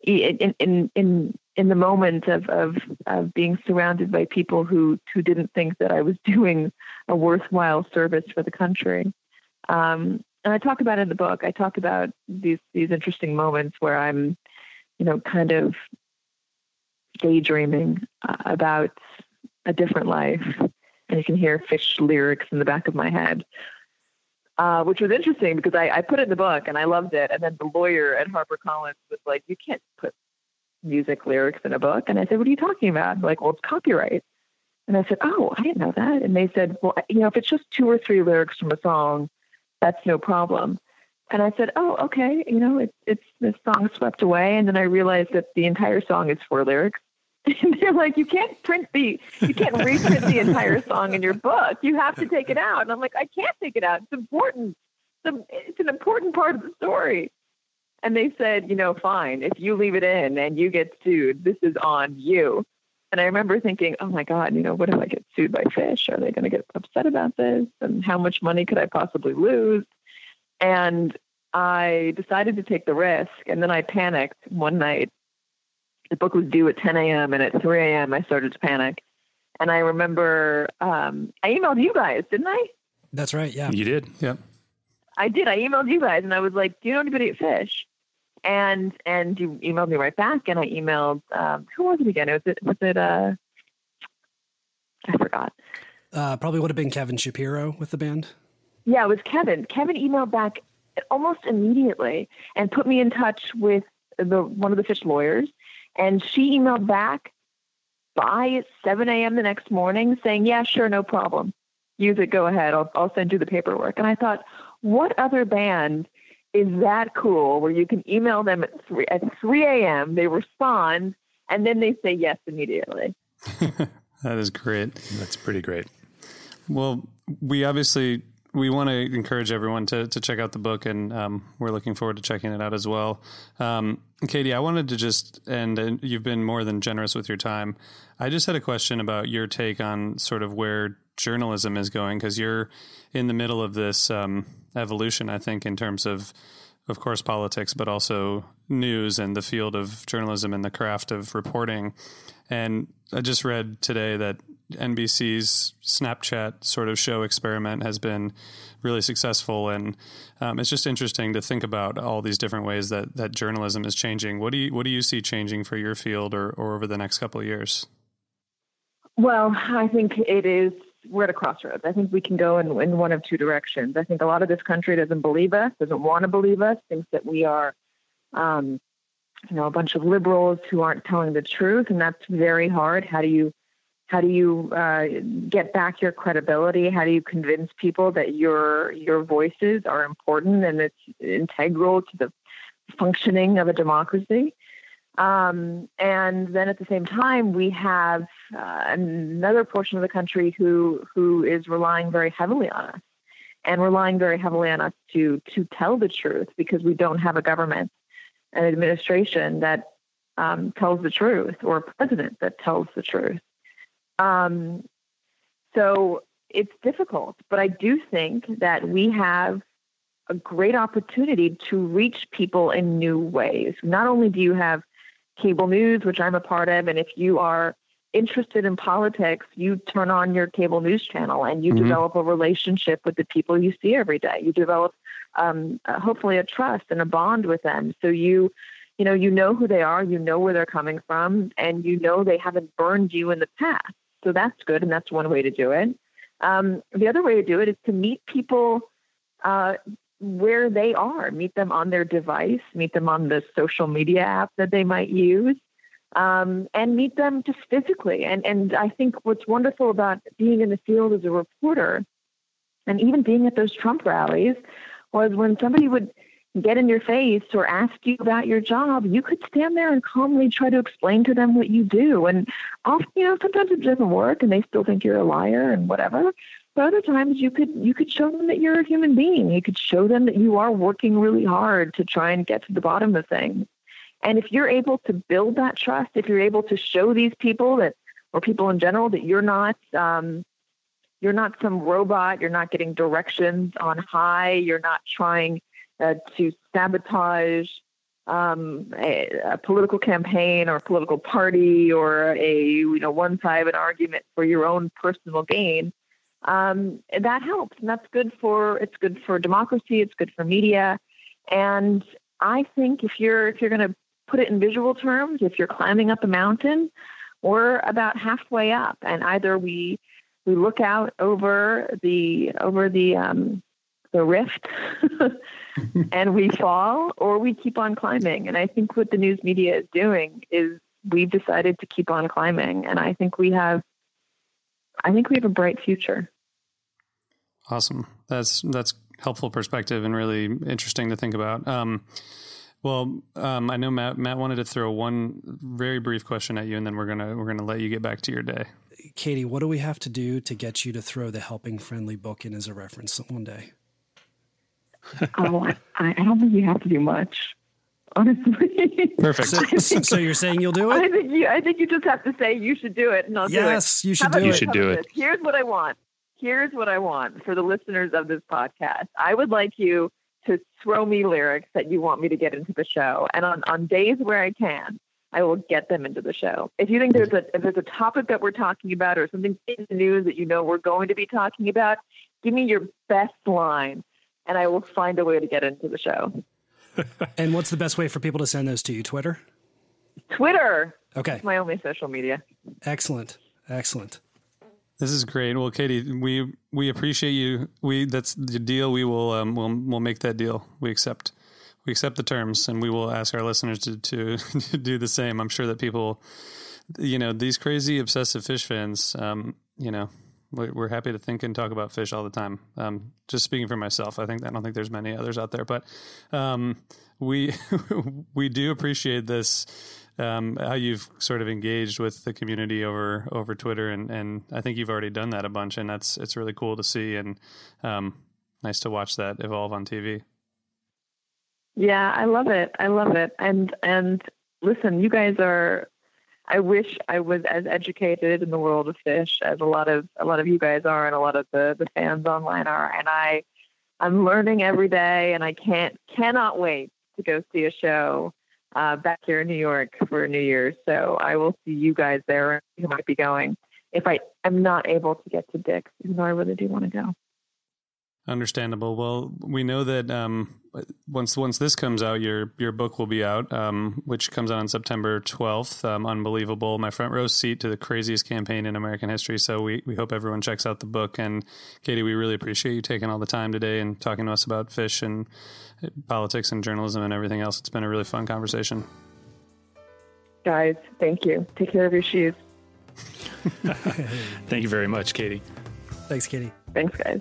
in in in in the moment of, of of being surrounded by people who who didn't think that I was doing a worthwhile service for the country. Um, and I talk about in the book. I talk about these these interesting moments where I'm, you know, kind of daydreaming uh, about a different life. And you can hear Phish lyrics in the back of my head, uh, which was interesting because I, I put it in the book and I loved it. And then the lawyer at HarperCollins was like, you can't put music lyrics in a book. And I said, what are you talking about? Like, well, it's copyright. And I said, oh, I didn't know that. And they said, well, you know, if it's just two or three lyrics from a song, that's no problem. And I said, oh, okay, you know, it's it's this song swept away. And then I realized that the entire song is four lyrics. And they're like, you can't print the, you can't reprint the entire song in your book. You have to take it out. And I'm like, I can't take it out. It's important. It's an important part of the story. And they said, you know, fine, if you leave it in and you get sued, this is on you. And I remember thinking, oh my God, you know, what if I get sued by Phish? Are they going to get upset about this? And how much money could I possibly lose? And I decided to take the risk. And then I panicked one night the book was due at 10 a.m. and at 3 a.m. I started to panic. And I remember um, I emailed you guys, didn't I? That's right. Yeah, you did. Yeah, I did. I emailed you guys, and I was like, "Do you know anybody at Phish? And and you emailed me right back, and I emailed um, who was it again? Was it was it uh I forgot. Uh, probably would have been Kevin Shapiro with the band. Yeah, it was Kevin. Kevin emailed back almost immediately and put me in touch with the one of the Phish lawyers and she emailed back by 7 a.m. the next morning saying, Yeah, sure, no problem. Use it, go ahead. I'll, I'll send you the paperwork. And I thought, what other band is that cool where you can email them at 3, at 3 a.m., they respond, and then they say yes immediately? that is great. That's pretty great. Well, we obviously we want to encourage everyone to, to check out the book, and um, we're looking forward to checking it out as well. Um, Katy, I wanted to just, and, and, you've been more than generous with your time. I just had a question about your take on sort of where journalism is going, because you're in the middle of this um, evolution, I think, in terms of, of course, politics, but also news and the field of journalism and the craft of reporting. And I just read today that NBC's Snapchat sort of show experiment has been really successful, and um, it's just interesting to think about all these different ways that that journalism is changing. What do you what do you see changing for your field or or over the next couple of years? Well, I think it is. We're at a crossroads. I think we can go in, in one of two directions. I think a lot of this country doesn't believe us, doesn't want to believe us, thinks that we are um, you know, a bunch of liberals who aren't telling the truth, and that's very hard. How do you how do you uh, get back your credibility? How do you convince people that your your voices are important and it's integral to the functioning of a democracy? Um, and then at the same time, we have uh, another portion of the country who who is relying very heavily on us, and relying very heavily on us to to tell the truth because we don't have a government, an administration that um, tells the truth, or a president that tells the truth. Um, so it's difficult, but I do think that we have a great opportunity to reach people in new ways. Not only do you have cable news, which I'm a part of, and if you are interested in politics, you turn on your cable news channel and you mm-hmm. develop a relationship with the people you see every day. You develop um, uh, hopefully a trust and a bond with them. So you, you know, you know who they are, you know where they're coming from, and you know they haven't burned you in the past. So that's good, and that's one way to do it. Um, the other way to do it is to meet people uh, where they are, meet them on their device, meet them on the social media app that they might use, um, and meet them just physically. And and I think what's wonderful about being in the field as a reporter, and even being at those Trump rallies, was when somebody would get in your face or ask you about your job, you could stand there and calmly try to explain to them what you do. And often, you know, sometimes it doesn't work and they still think you're a liar and whatever. But other times you could you could show them that you're a human being. You could show them that you are working really hard to try and get to the bottom of things. And if you're able to build that trust, if you're able to show these people that or people in general that you're not um, you're not some robot, you're not getting directions on high, you're not trying uh, to sabotage um, a, a, political campaign or a political party or a you know one side of an argument for your own personal gain. Um, that helps, and that's good for it's good for democracy. It's good for media, and I think if you're if you're going to put it in visual terms, if you're climbing up a mountain, we're about halfway up, and either we we look out over the over the um, the rift and we fall or we keep on climbing. And I think what the news media is doing is we've decided to keep on climbing. And I think we have, I think we have a bright future. Awesome. That's, that's helpful perspective and really interesting to think about. Um, well, um, I know Matt. Matt wanted to throw one very brief question at you, and then we're gonna we're gonna let you get back to your day. Katy, what do we have to do to get you to throw the Helping Friendly book in as a reference one day? oh, I, I don't think you have to do much honestly. Perfect. So, so, you're saying you'll do it? I think you. I think you just have to say you should do it, and I'll yes, do it. You should do it. You should do it. Here's what I want. Here's what I want for the listeners of this podcast. I would like you to throw me lyrics that you want me to get into the show, and on on days where I can, I will get them into the show. If you think there's a if there's a topic that we're talking about or something in the news that you know we're going to be talking about, give me your best line and I will find a way to get into the show. and what's the best way for people to send those to you? Twitter? Twitter. Okay. It's my only social media. Excellent. Excellent. This is great. Well, Katy, we we appreciate you. We that's the deal. We will um, we'll we'll make that deal. We accept we accept the terms, and we will ask our listeners to to, do the same. I'm sure that people, you know, these crazy obsessive Phish fans, um, you know, we're happy to think and talk about Phish all the time. Um, just speaking for myself, I think I don't think there's many others out there, but um, we we do appreciate this um, how you've sort of engaged with the community over over Twitter, and and I think you've already done that a bunch, and that's it's really cool to see and um, nice to watch that evolve on TV. Yeah, I love it. I love it. And and listen, you guys are I wish I was as educated in the world of Phish as a lot of a lot of you guys are and a lot of the, the fans online are. And I I'm learning every day and I can't cannot wait to go see a show uh, back here in New York for New Year's. So I will see you guys there who might be going. If I am not able to get to Dick's, even though I really do want to go. Understandable. Well, we know that um, once once this comes out, your your book will be out, um, which comes out on September twelfth. Um, unbelievable! My front row seat to the craziest campaign in American history. So we we hope everyone checks out the book. And Katy, we really appreciate you taking all the time today and talking to us about Phish and uh, politics and journalism and everything else. It's been a really fun conversation. Guys, thank you. Take care of your shoes. thank you very much, Katy. Thanks, Katy. Thanks, guys.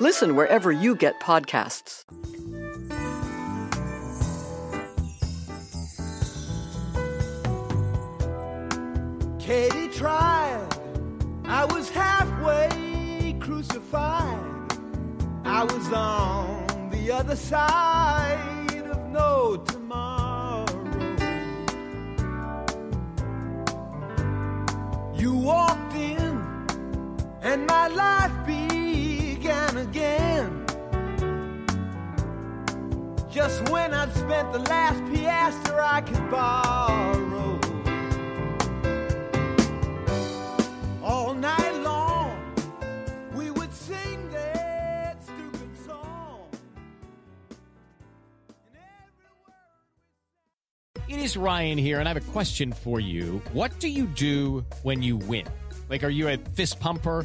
Listen wherever you get podcasts. Katie tried. I was halfway crucified. I was on the other side of no tomorrow. You walked in, and my life began again. Just when I'd spent the last piastre I could borrow. All night long, we would sing that stupid song. It is Ryan here, and I have a question for you. What do you do when you win? Like, are you a fist pumper?